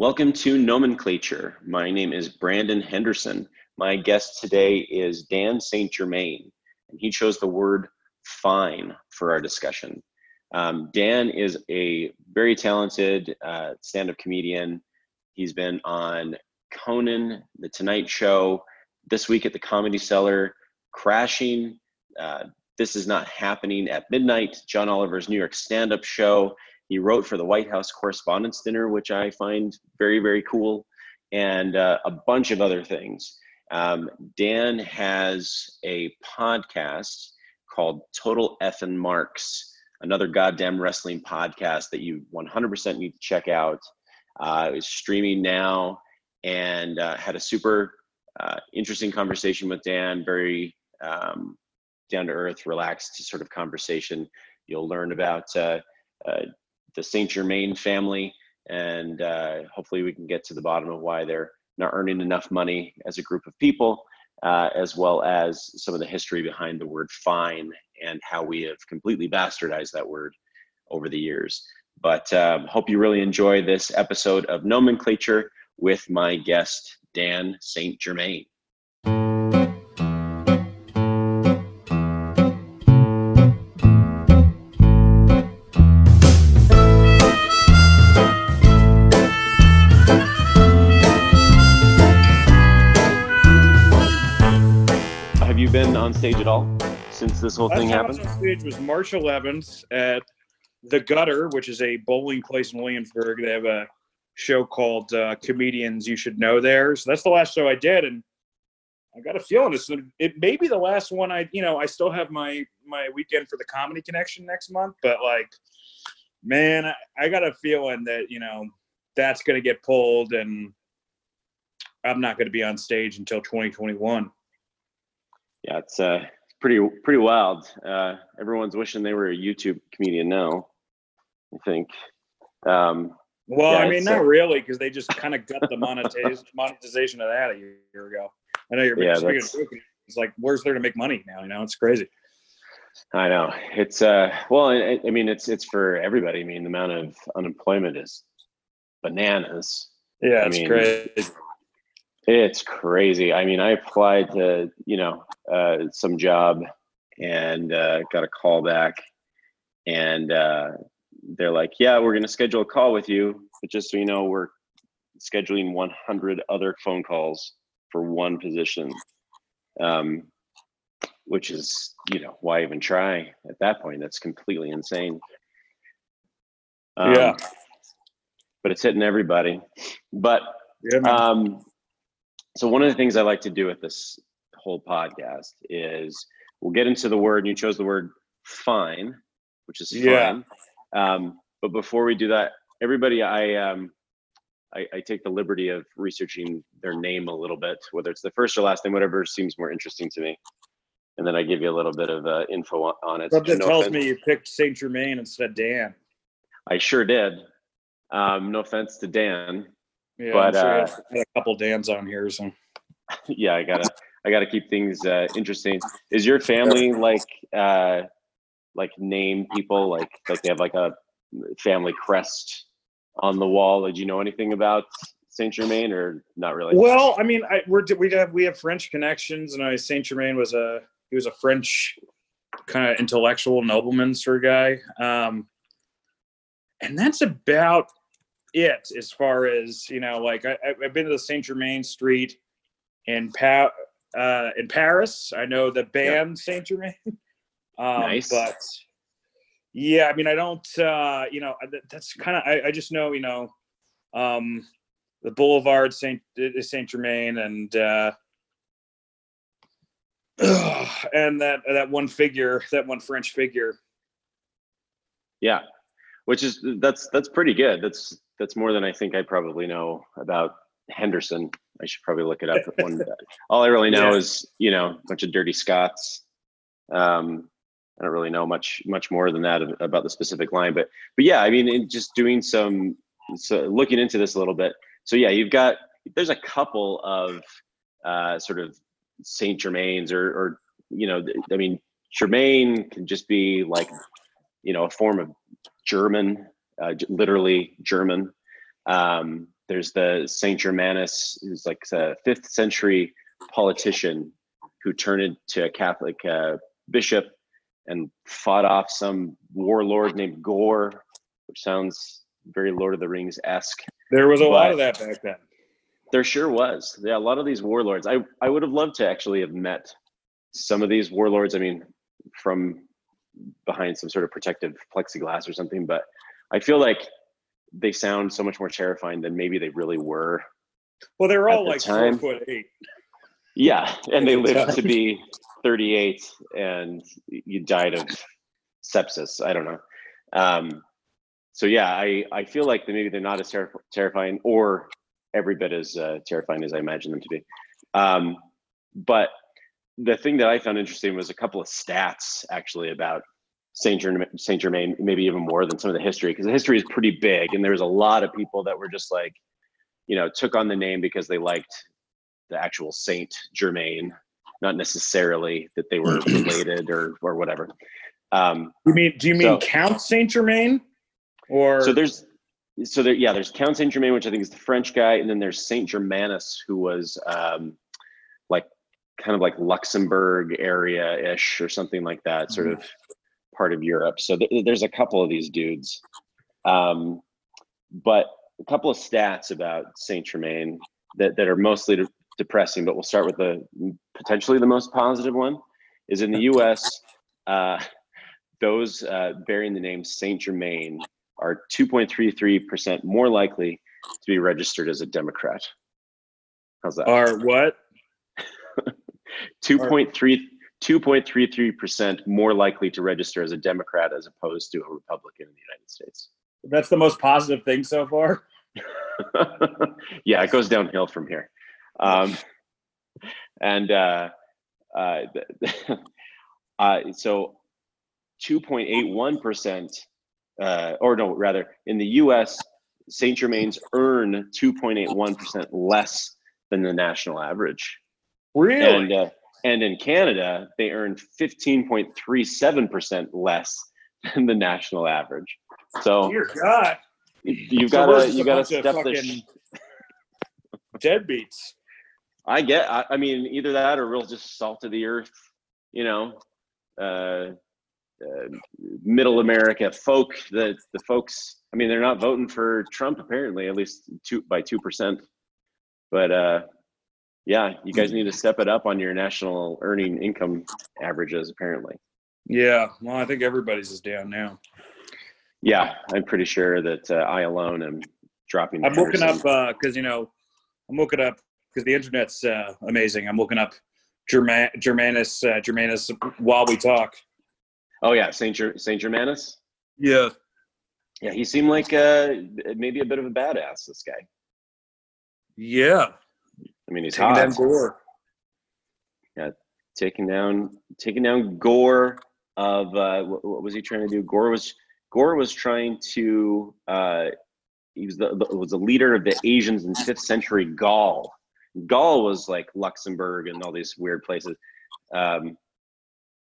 Welcome to Nomenclature. My name is Brandon Henderson. My guest today is Dan St. Germain, and he chose the word fine for our discussion. Um, Dan is a very talented uh, stand up comedian. He's been on Conan, The Tonight Show, this week at the Comedy Cellar, Crashing. Uh, this is not happening at midnight. John Oliver's New York stand up show. He wrote for the White House Correspondents' Dinner, which I find very, very cool, and uh, a bunch of other things. Um, Dan has a podcast called Total Effin Marks, another goddamn wrestling podcast that you 100% need to check out. Uh, it's streaming now and uh, had a super uh, interesting conversation with Dan, very um, down to earth, relaxed sort of conversation. You'll learn about uh, uh, the Saint Germain family, and uh, hopefully we can get to the bottom of why they're not earning enough money as a group of people, uh, as well as some of the history behind the word fine and how we have completely bastardized that word over the years. But um, hope you really enjoy this episode of Nomenclature with my guest, Dan St. Germain. Stage at all since this whole Last thing time happened? I was on stage was March 11th at the Gutter, which is a bowling place in Williamsburg. They have a show called uh, Comedians You Should Know There. So that's the last show I did, and I got a feeling it's it may be the last one. I you know I still have my my weekend for the Comedy Connection next month, but like, man, I, I got a feeling that you know that's going to get pulled, and I'm not going to be on stage until 2021 yeah, it's uh, pretty pretty wild. Uh, everyone's wishing they were a YouTube comedian now. I think. Um, well, yeah, I mean, not uh, really, because they just kind of got the monetiz- monetization of that a year ago. I know you're yeah, speaking of it's like, where's there to make money now? You know, it's crazy. I know it's uh well I, I, mean it's it's for everybody. I mean the amount of unemployment is bananas. Yeah, I it's mean, crazy. It's crazy. I mean, I applied to, you know, uh, some job and uh, got a call back, and uh, they're like, "Yeah, we're going to schedule a call with you, but just so you know, we're scheduling 100 other phone calls for one position." Um, which is, you know, why even try at that point? That's completely insane. Um, yeah. But it's hitting everybody. But yeah, um, so one of the things I like to do with this whole podcast is we'll get into the word. And you chose the word fine, which is fine. Yeah. Um, but before we do that, everybody, I, um, I, I take the liberty of researching their name a little bit, whether it's the first or last name, whatever seems more interesting to me. And then I give you a little bit of uh, info on it. Something no tells offense. me you picked Saint Germain instead of Dan. I sure did. Um, no offense to Dan, yeah, but sure uh, a couple Dan's on here, so yeah, I gotta I gotta keep things uh, interesting. Is your family like uh, like name people like like they have like a family crest on the wall? Did you know anything about Saint Germain or not really? Well, I mean, I we're we have we have French connections, and I Saint Germain was a he was a French kind of intellectual nobleman sort of guy. Um, and that's about it as far as you know like I, have been to the saint germain street in pa- uh, in paris. I know the band saint germain. Um, nice. but yeah i mean i don't uh, you know that's kind of I, I, just know you know um, the boulevard saint saint germain and uh, and that that one figure that one french figure. Yeah which is that's that's pretty good. That's that's more than I think I probably know about Henderson. I should probably look it up. one, all I really know yeah. is you know a bunch of dirty Scots. Um, I don't really know much much more than that about the specific line, but but yeah, I mean, just doing some so looking into this a little bit. So yeah, you've got there's a couple of uh, sort of Saint Germains or or you know I mean Germain can just be like you know a form of German uh, literally German. Um, there's the Saint Germanus, who's like a fifth century politician who turned into a Catholic uh, bishop and fought off some warlord named Gore, which sounds very Lord of the Rings esque. There was a but lot of that back then. There sure was. Yeah, a lot of these warlords. I I would have loved to actually have met some of these warlords. I mean, from behind some sort of protective plexiglass or something, but I feel like they sound so much more terrifying than maybe they really were. Well, they're all the like time. four foot eight. Yeah, and they lived to be 38, and you died of sepsis. I don't know. Um, so yeah, I I feel like maybe they're not as ter- terrifying or every bit as uh, terrifying as I imagine them to be. Um, but the thing that I found interesting was a couple of stats actually about Saint Germain, Saint Germain, maybe even more than some of the history, because the history is pretty big, and there's a lot of people that were just like, you know, took on the name because they liked the actual Saint Germain, not necessarily that they were related or or whatever. Um, you mean? Do you mean so, Count Saint Germain? Or so there's so there yeah there's Count Saint Germain, which I think is the French guy, and then there's Saint Germanus, who was um, like kind of like Luxembourg area ish or something like that, sort mm-hmm. of part of Europe. So th- there's a couple of these dudes. Um, but a couple of stats about Saint Germain that, that are mostly de- depressing, but we'll start with the potentially the most positive one is in the US, uh, those uh, bearing the name Saint Germain are 2.33% more likely to be registered as a Democrat. How's that? Are what? 2.3 2.33% more likely to register as a Democrat as opposed to a Republican in the United States. That's the most positive thing so far. yeah, it goes downhill from here. Um, and uh, uh, uh, so 2.81%, uh, or no, rather, in the US, St. Germain's earn 2.81% less than the national average. Really? And, uh, and in Canada, they earn 15.37% less than the national average. So, dear God, you've got to you got to step the sh- deadbeats. I get. I, I, mean, either that or real just salt of the earth. You know, uh, uh, middle America folk. The the folks. I mean, they're not voting for Trump apparently, at least two by two percent. But uh, yeah, you guys need to step it up on your national earning income averages, apparently. Yeah, well, I think everybody's is down now. Yeah, I'm pretty sure that uh, I alone am dropping. I'm looking up because uh, you know, I'm looking up because the internet's uh, amazing. I'm looking up German, Germanus uh, Germanus while we talk. Oh yeah, Saint Ger- Saint Germanus. Yeah, yeah, he seemed like uh, maybe a bit of a badass. This guy. Yeah, I mean, he's taking hot. down Gore. Yeah, taking down taking down Gore of uh, what, what, was he trying to do? Gore was Gore was trying to uh, he was the, the was the leader of the Asians in fifth century Gaul. Gaul was like Luxembourg and all these weird places. Um,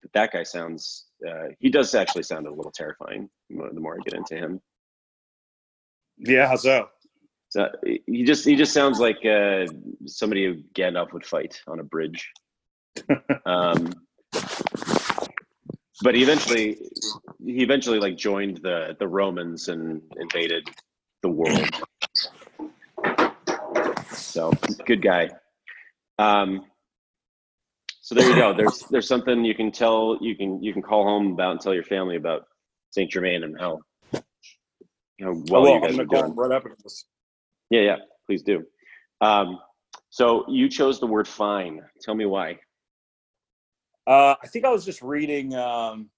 but that guy sounds uh, he does actually sound a little terrifying the more I get into him. Yeah, how so? So he just he just sounds like uh, somebody who Gandalf would fight on a bridge. um, but he eventually he eventually like joined the the Romans and invaded the world. So good guy. Um, so there you go. There's there's something you can tell you can you can call home about and tell your family about Saint Germain and how how well, well you guys are doing. Right up yeah, yeah, please do. Um, so you chose the word fine. Tell me why. Uh, I think I was just reading. Um,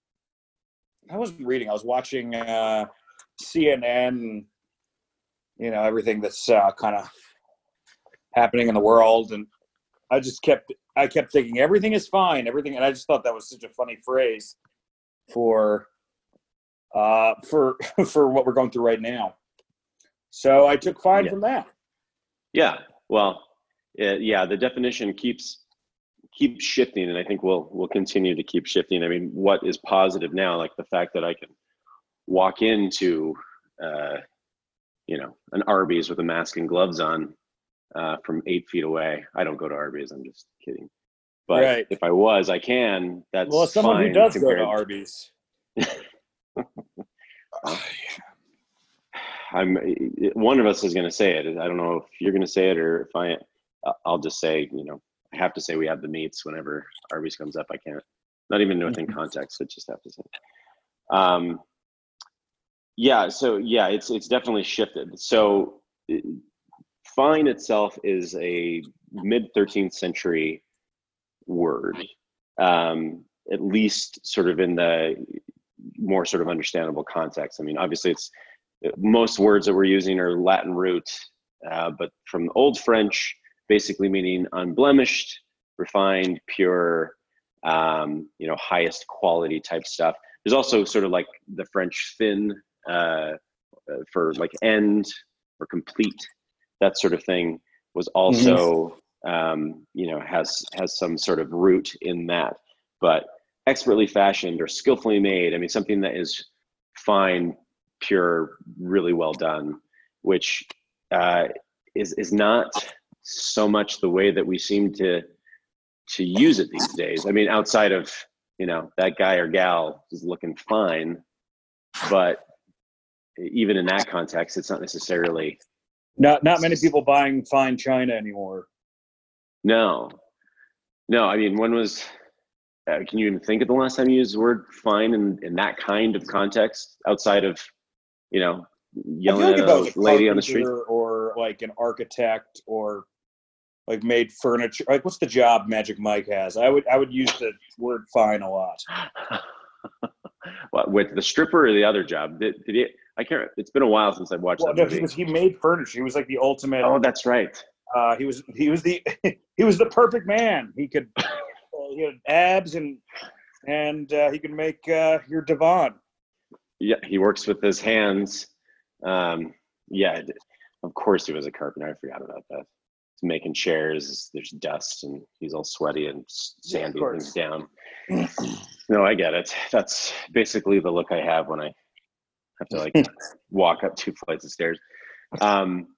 I wasn't reading. I was watching uh, CNN. You know everything that's uh, kind of happening in the world, and I just kept. I kept thinking everything is fine, everything, and I just thought that was such a funny phrase for uh, for for what we're going through right now. So I took fine yeah. from that. Yeah. Well, yeah, the definition keeps keeps shifting, and I think we'll we'll continue to keep shifting. I mean, what is positive now, like the fact that I can walk into, uh, you know, an Arby's with a mask and gloves on uh, from eight feet away. I don't go to Arby's. I'm just kidding. But Right. if I was, I can. That's Well, as someone who fine does go to compared- Arby's. I'm one of us is going to say it. I don't know if you're going to say it or if I. I'll just say, you know, I have to say we have the meats whenever Arby's comes up. I can't, not even within context. I just have to say. Um, yeah. So yeah, it's it's definitely shifted. So fine itself is a mid 13th century word, um, at least sort of in the more sort of understandable context. I mean, obviously, it's most words that we're using are Latin root, uh, but from Old French, basically meaning unblemished, refined, pure, um, you know, highest quality type stuff. There's also sort of like the French fin uh, uh, for like end or complete, that sort of thing was also, um, you know, has has some sort of root in that. But expertly fashioned or skillfully made, I mean, something that is fine, pure, really well done, which uh, is is not so much the way that we seem to to use it these days. I mean, outside of you know that guy or gal is looking fine, but even in that context, it's not necessarily Not not many people buying fine china anymore. no, no. I mean, when was? Uh, can you even think of the last time you used the word "fine" in, in that kind of context outside of, you know, yelling feel at like if a lady on the street? Or like an architect or like made furniture. Like what's the job Magic Mike has? I would I would use the word fine a lot. what with the stripper or the other job? Did, did he? I can't. It's been a while since I've watched Well, that no, movie. he he made furniture. He was like the ultimate. oh, that's right. Uh, he was he was the he was the perfect man. He could uh, he had abs and and uh, he could make uh, your divan. Yeah, he works with his hands. Um, yeah, of course he was a carpenter. I forgot about that. He's making chairs. There's dust, and he's all sweaty and s- Yeah, things down. no, I get it. That's basically the look I have when I have to like walk up two flights of stairs. Um,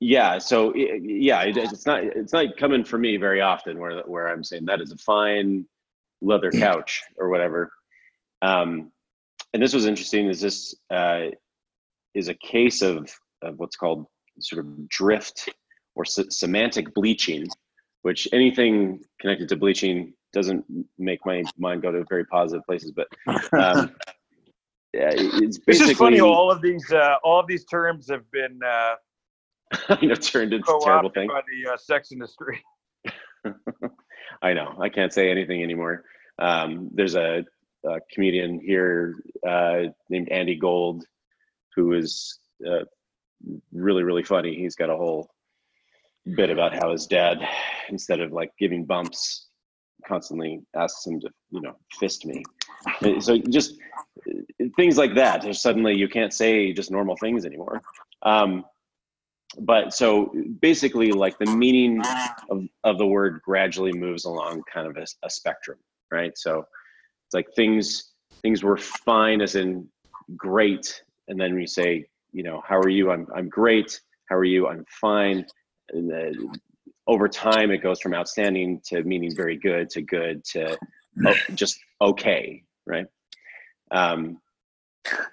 yeah, so yeah, it, it's not it's not coming for me very often where where I'm saying that is a fine leather couch or whatever. Um, and this was interesting. Is this uh, is a case of, of what's called sort of drift or se- semantic bleaching, which anything connected to bleaching doesn't make my mind go to very positive places. But um, yeah, it's It's basically just funny. All of these uh, all of these terms have been uh, you know turned into terrible co-opted by the uh, sex industry. I know. I can't say anything anymore. Um, there's a, a comedian here uh, named Andy Gold who is uh, really, really funny. He's got a whole bit about how his dad, instead of like giving bumps, constantly asks him to, you know, fist me. So just uh, things like that. There's suddenly you can't say just normal things anymore. Um, but so basically, like the meaning of, of the word gradually moves along kind of a, a spectrum, right? So it's like things things were fine as in great, and then we say, you know, how are you? I'm I'm great. How are you? I'm fine. And uh, over time, it goes from outstanding to meaning very good to good to oh, just okay, right? Um,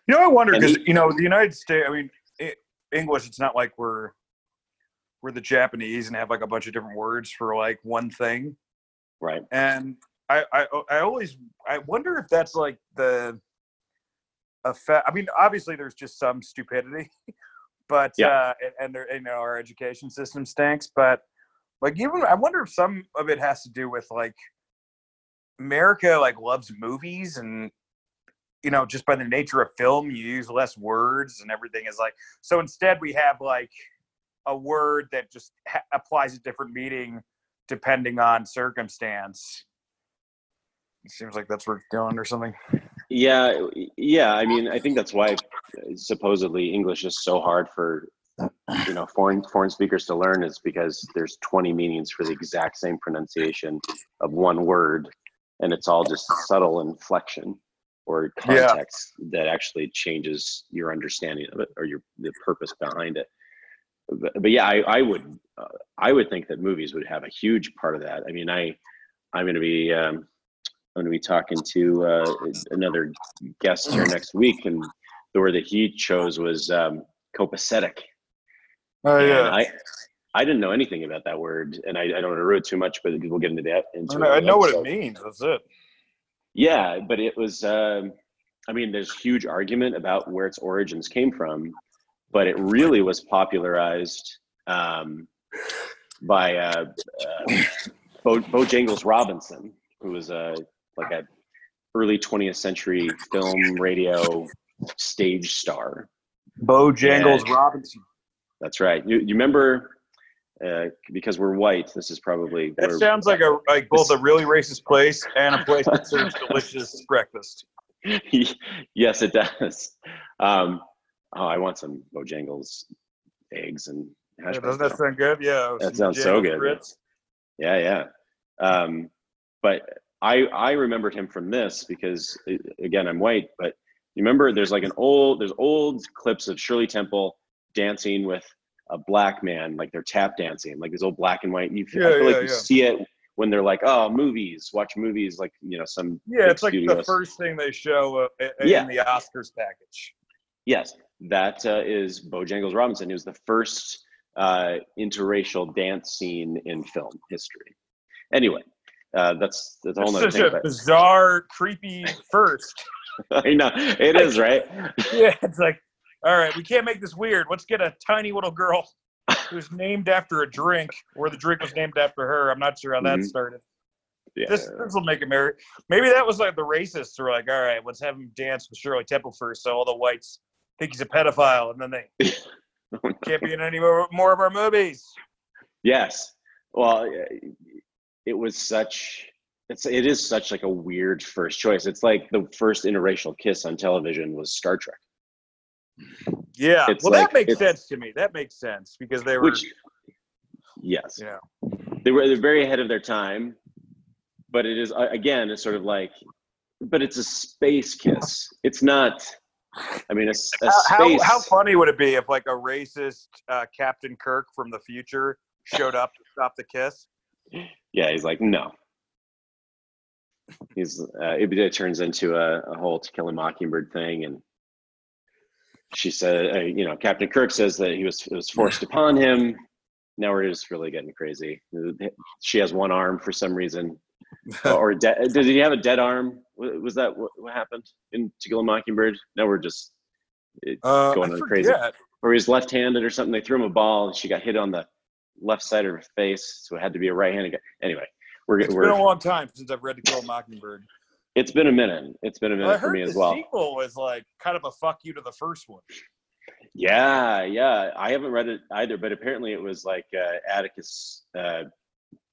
You know, I wonder because you know the United States. I mean, i English. It's not like we're we're the Japanese and have like a bunch of different words for like one thing. right. And I I, I always I wonder if that's like the effect. I mean, obviously there's just some stupidity, but Yeah. uh, and, and there, you know our education system stinks. But like even I wonder if some of it has to do with like America like loves movies and you know just by the nature of film you use less words and everything is like so instead we have like a word that just ha- applies a different meaning depending on circumstance it seems like that's where it's going or something Yeah, yeah. I mean, I think that's why supposedly English is so hard for you know foreign foreign speakers to learn is because there's 20 meanings for the exact same pronunciation of one word, and it's all just subtle inflection or Yeah. context that actually changes your understanding of it or your the purpose behind it. But, but yeah, I, I would uh, I would think that movies would have a huge part of that. I mean, I I'm going to be um, I'm going to be talking to uh, another guest here next week, and the word that he chose was um, copacetic. Oh And I I didn't know anything about that word, and I, I don't want to ruin too much, but we'll get into that. Into I know, I know what it means. That's it. Yeah, but it was. Um, I mean, there's huge argument about where its origins came from, but it really was popularized um, by uh, uh, Bo, Bojangles Robinson, who was a like a early 20th century film, radio, stage star. Bojangles Yeah. Robinson. That's right. You, you remember? Uh, because we're white, this is probably. That sounds like a like both a really racist place and a place that serves delicious breakfast. yes, it does. Um, oh, I want some Bojangles eggs and hash Yeah, browns doesn't that now. sound good? Yeah. That some sounds so good. Grits. Yeah, yeah. Um, but I I remembered him from this because again I'm white, but you remember there's like an old there's old clips of Shirley Temple dancing with a black man, like they're tap dancing, like this old black and white. You feel, I Yeah, feel like you yeah. see it when they're like, oh, movies, watch movies, like you know some. Yeah, it's like the first thing they show uh, in Yeah. the Oscars package. Yes, that uh, is Bojangles Robinson. It was the first uh, interracial dance scene in film history. Anyway, uh, that's that's a whole such thing. a But bizarre, creepy first. I know it is right. yeah, it's like, all right, we can't make this weird. Let's get a tiny little girl who's named after a drink, or the drink was named after her. I'm not sure how that Mhm. started. Yeah. This this will make it marry. Maybe that was like the racists were like, all right, let's have him dance with Shirley Temple first, so all the whites think he's a pedophile, and then they can't be in any more, more of our movies. yes. Well, it was such. It's it is such like a weird first choice. It's like the first interracial kiss on television was Star Trek, Yeah, It's well, like- that makes sense to me. That makes sense because they were, which yes, yeah, they were they're very ahead of their time but it is again it's sort of like but it's a space kiss it's not i mean a, a How, how funny would it be if like a racist uh, Captain Kirk from the future showed up to stop the kiss? Yeah he's like no he's uh, it, it turns into a, a whole to kill a mockingbird thing and she said uh, you know captain kirk says that he was it was forced upon him now we're just really getting crazy she has one arm for some reason or de- did he have a dead arm? Was that what, what happened in To Kill a Mockingbird? Now we're just it, Uh, going on crazy. Or he's left-handed or something. They threw him a ball and she got hit on the left side of her face, so it had to be a right-handed guy. Anyway, we're It's we're been a long time since I've read To Kill a Mockingbird. it's been a minute. It's been a Well, minute for me as well. sequel was like kind of a fuck you to the first one. Yeah, yeah. I haven't read it either, but apparently it was like uh, Atticus. Uh,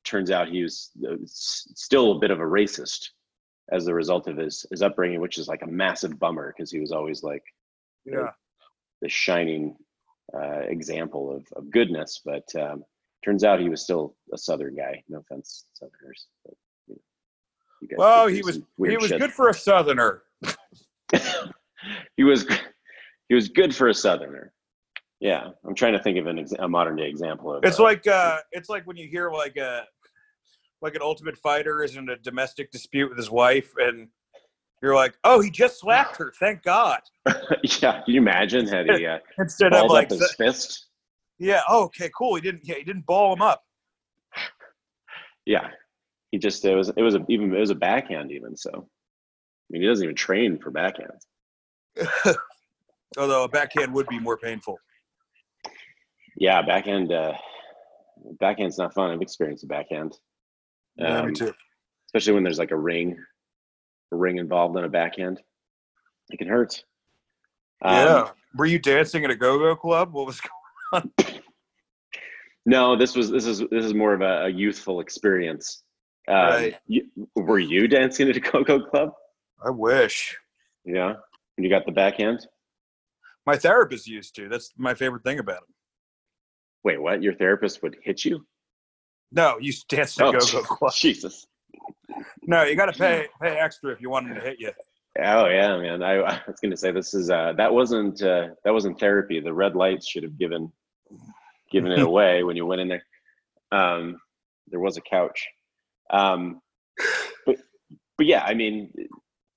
turns out he was uh, still a bit of a racist as a result of his his upbringing, which is like a massive bummer because he was always like Yeah. the shining uh, example of, of goodness. But um, turns out he was still a Southern guy. No offense, Southerners. But, you know, you Well, he was he was shit. good for a Southerner. he was he was good for a Southerner. Yeah, I'm trying to think of an ex- a modern day example of. It's uh, like uh, it's like when you hear like a like an Ultimate Fighter is in a domestic dispute with his wife, and you're like, oh, he just slapped her. Thank God. yeah. Can you imagine had he uh, Instead of like, up his fist? Yeah, oh, okay, cool. He didn't. Yeah, he didn't ball him up. Yeah, he just it was it was a, even it was a backhand even so. I mean, he doesn't even train for backhands. Although a backhand would be more painful. Yeah, backhand. Uh, backhand's not fun. I've experienced a backhand, yeah, me Um, too. especially when there's like a ring, a ring involved in a backhand. It can hurt. Um, yeah. Were you dancing at a go-go club? What was? No, this was this is this is more of a, a youthful experience. Um, Right. you, were you dancing at a Coco club? I wish. Yeah, and you got the backhand. My therapist used to. That's my favorite thing about him. Wait, what? Your therapist would hit you? No, you dance at Oh, a go-go club. Jesus. No, you got to pay pay extra if you want him to hit you. Oh yeah, man. I, I was going to say this is uh, that wasn't uh, that wasn't therapy. The red lights should have given given it away when you went in there. Um, there was a couch, um, but but yeah, I mean,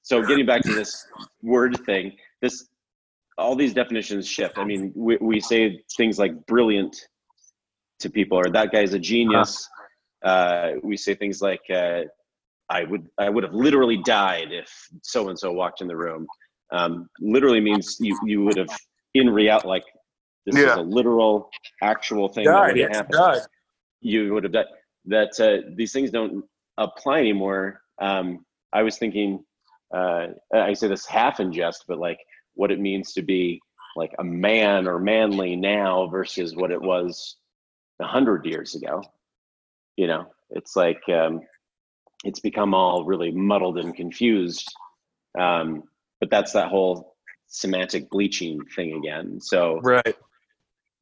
so getting back to this word thing, this all these definitions shift. I mean, we we say things like brilliant to people, or that guy's a genius. Uh, we say things like uh, I would I would have literally died if so and so walked in the room. Um, literally means you you would have in reality like this Yeah. is a literal actual thing that Died, would have happened. died. You would have died. That uh, these things don't apply anymore. Um, I was thinking uh, I say this half in jest, but like what it means to be like a man or manly now versus what it was a hundred years ago. You know, it's like um, it's become all really muddled and confused. Um, but that's that whole semantic bleaching thing again. So Right.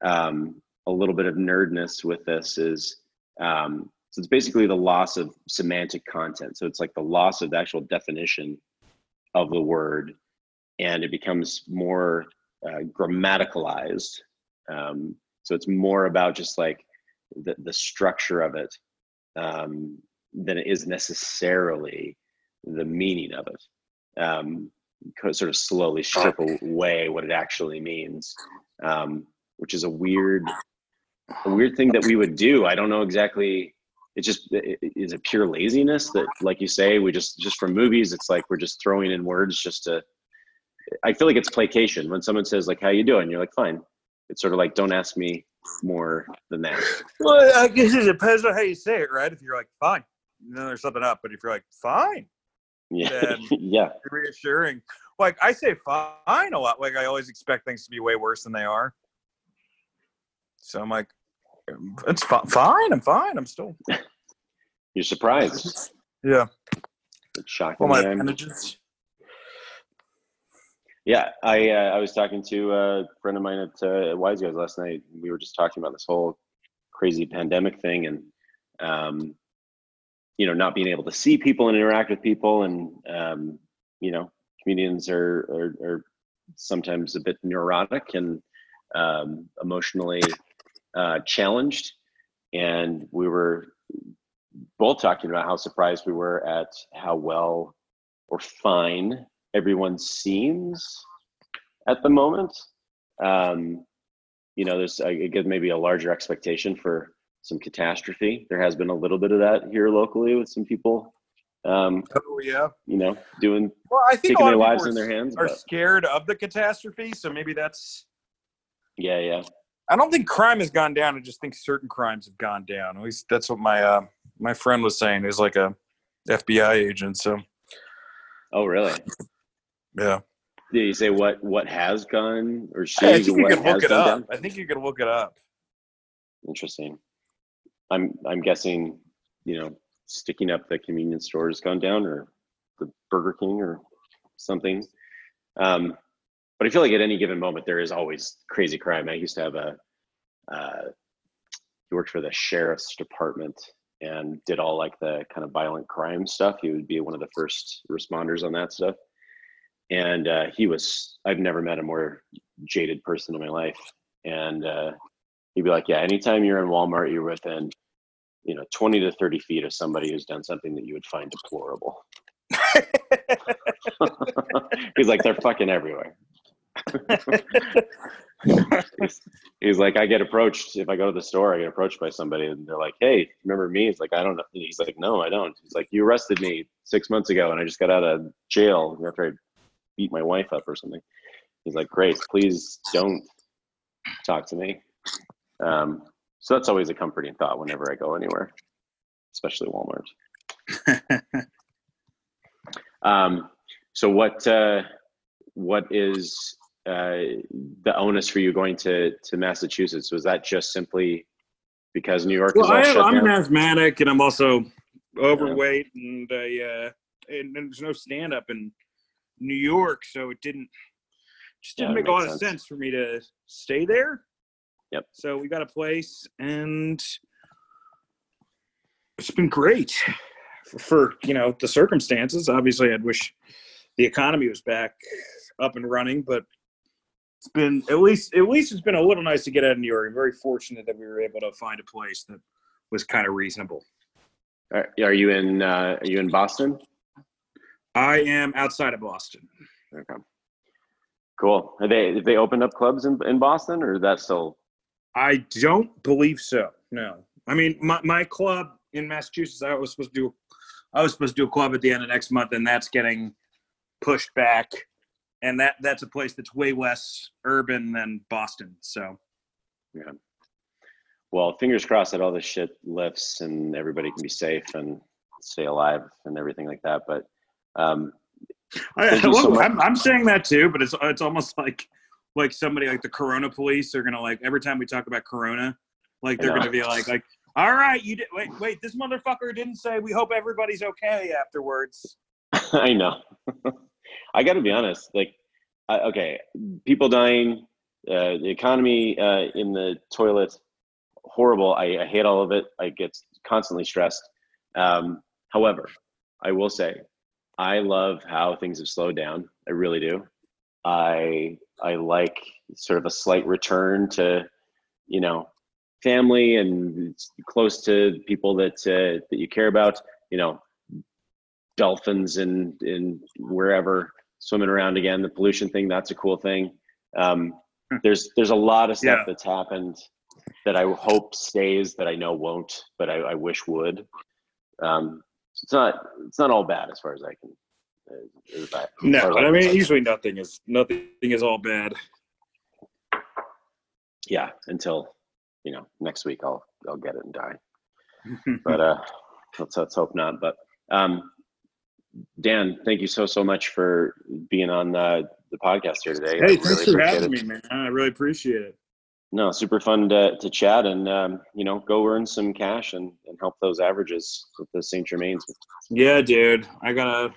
um, a little bit of nerdness with this is um, so it's basically the loss of semantic content. So it's like the loss of the actual definition of the word, and it becomes more uh, grammaticalized. Um, so it's more about just like the, the structure of it um, than it is necessarily the meaning of it. Um, sort of slowly strip away what it actually means, um, which is a weird, a weird thing that we would do. I don't know exactly. It's just is it pure laziness that, like you say, we just just from movies. It's like we're just throwing in words just to. I feel like it's placation when someone says like, "How you doing?" You're like, "Fine." It's sort of like, "Don't ask me more than that." Well, I guess it depends on how you say it, right? If you're like, fine, then there's something up. But if you're like, fine, Yeah, yeah, reassuring. Like I say fine a lot. Like I always expect things to be way worse than they are. So I'm like, it's fi- fine. I'm fine. I'm still you're surprised. yeah. It's shocking. All my appendages. Yeah, I uh, I was talking to a friend of mine at uh, Wise Guys last night. We were just talking about this whole crazy pandemic thing, and um, you know, not being able to see people and interact with people, and um, you know, comedians are, are are sometimes a bit neurotic and um, emotionally uh, challenged, and we were both talking about how surprised we were at how well or fine everyone seems at the moment. Um, you know, there's guess maybe a larger expectation for some catastrophe. There has been a little bit of that here locally with some people, um, Oh yeah. you know, doing Well, I think taking their lives in their hands. are But scared of the catastrophe. So maybe that's. yeah, yeah, I don't think crime has gone down. I just think certain crimes have gone down. At least that's what my uh, my friend was saying. He's like a FBI agent. So oh really? yeah. Did you say what what has gone or she? I think you what could look has it gone up. down? I think you could look it up. Interesting. I'm I'm guessing, you know, sticking up the convenience store has gone down, or the Burger King, or something. Um, but I feel like at any given moment there is always crazy crime. I used to have a. Uh, he worked for the sheriff's department and did all like the kind of violent crime stuff. He would be one of the first responders on that stuff. And uh, he was, I've never met a more jaded person in my life. And uh, he'd be like, yeah, anytime you're in Walmart, you're within, you know, 20 to 30 feet of somebody who's done something that you would find deplorable. He's like, they're fucking everywhere. he's, he's like, I get approached if I go to the store. I get approached by somebody, and they're like, "Hey, remember me?" He's like, "I don't know." He's like, "No, I don't." He's like, "You arrested me six months ago, and I just got out of jail after I beat my wife up or something." He's like, "Great, please don't talk to me." Um, so that's always a comforting thought whenever I go anywhere, especially Walmart. Um, so what uh, what is uh, the onus for you going to to Massachusetts? Was that just simply because New York is Well, I am, an asthmatic, and I'm also overweight, and I uh, and there's no stand up in New York, so it didn't just didn't that make a lot makes of sense. sense for me to stay there. Yep. So we got a place, and it's been great for, for you know the circumstances. Obviously, I'd wish the economy was back up and running. But it's been at least at least it's been a little nice to get out of New York. I'm very fortunate that we were able to find a place that was kind of reasonable. Are, are you in? Uh, are you in Boston? I am outside of Boston. Okay. Cool. Have they have they opened up clubs in, in Boston, or is that still? I don't believe so. No, I mean my, my club in Massachusetts. I was supposed to do. I was supposed to do a club at the end of next month, and that's getting pushed back. And that that's a place that's way less urban than Boston. So Yeah. Well, fingers crossed that all this shit lifts and everybody can be safe and stay alive and everything like that. But um, I, I, so I'm saying that too, but it's it's almost like like somebody like the Corona police are gonna like every time we talk about Corona, like they're gonna be like like all right, you did wait wait this motherfucker didn't say we hope everybody's okay afterwards. I know. I got to be honest. Like, okay, people dying, uh, the economy uh, in the toilet, horrible. I, I hate all of it. I get constantly stressed. Um, however, I will say, I love how things have slowed down. I really do. I I like sort of a slight return to, you know, family and close to people that uh, that you care about. You know, dolphins and and wherever swimming around again. The pollution thing, that's a cool thing. Um, there's there's a lot of stuff Yeah. that's happened that I hope stays that I know won't, but I, I wish would. Um, it's not it's not all bad as far as I can. I, No, but I mean usually nothing is nothing is all bad. yeah, until you know next week I'll I'll get it and die. but uh let's let's hope not but um dan thank you so so much for being on uh, the podcast here today I hey, thanks really for having it. me, man. I really appreciate it. no super fun to, to chat and um you know go earn some cash and, and help those averages with the st germain's Yeah, dude. I gotta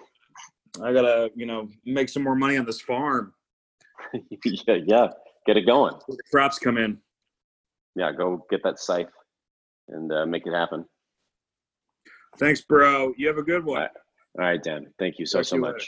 I gotta, you know, make some more money on this farm. yeah yeah get it going crops come in. yeah go get that scythe and uh, make it happen Thanks, bro. You have a good one. All right. all right dan thank you so Talk so much later.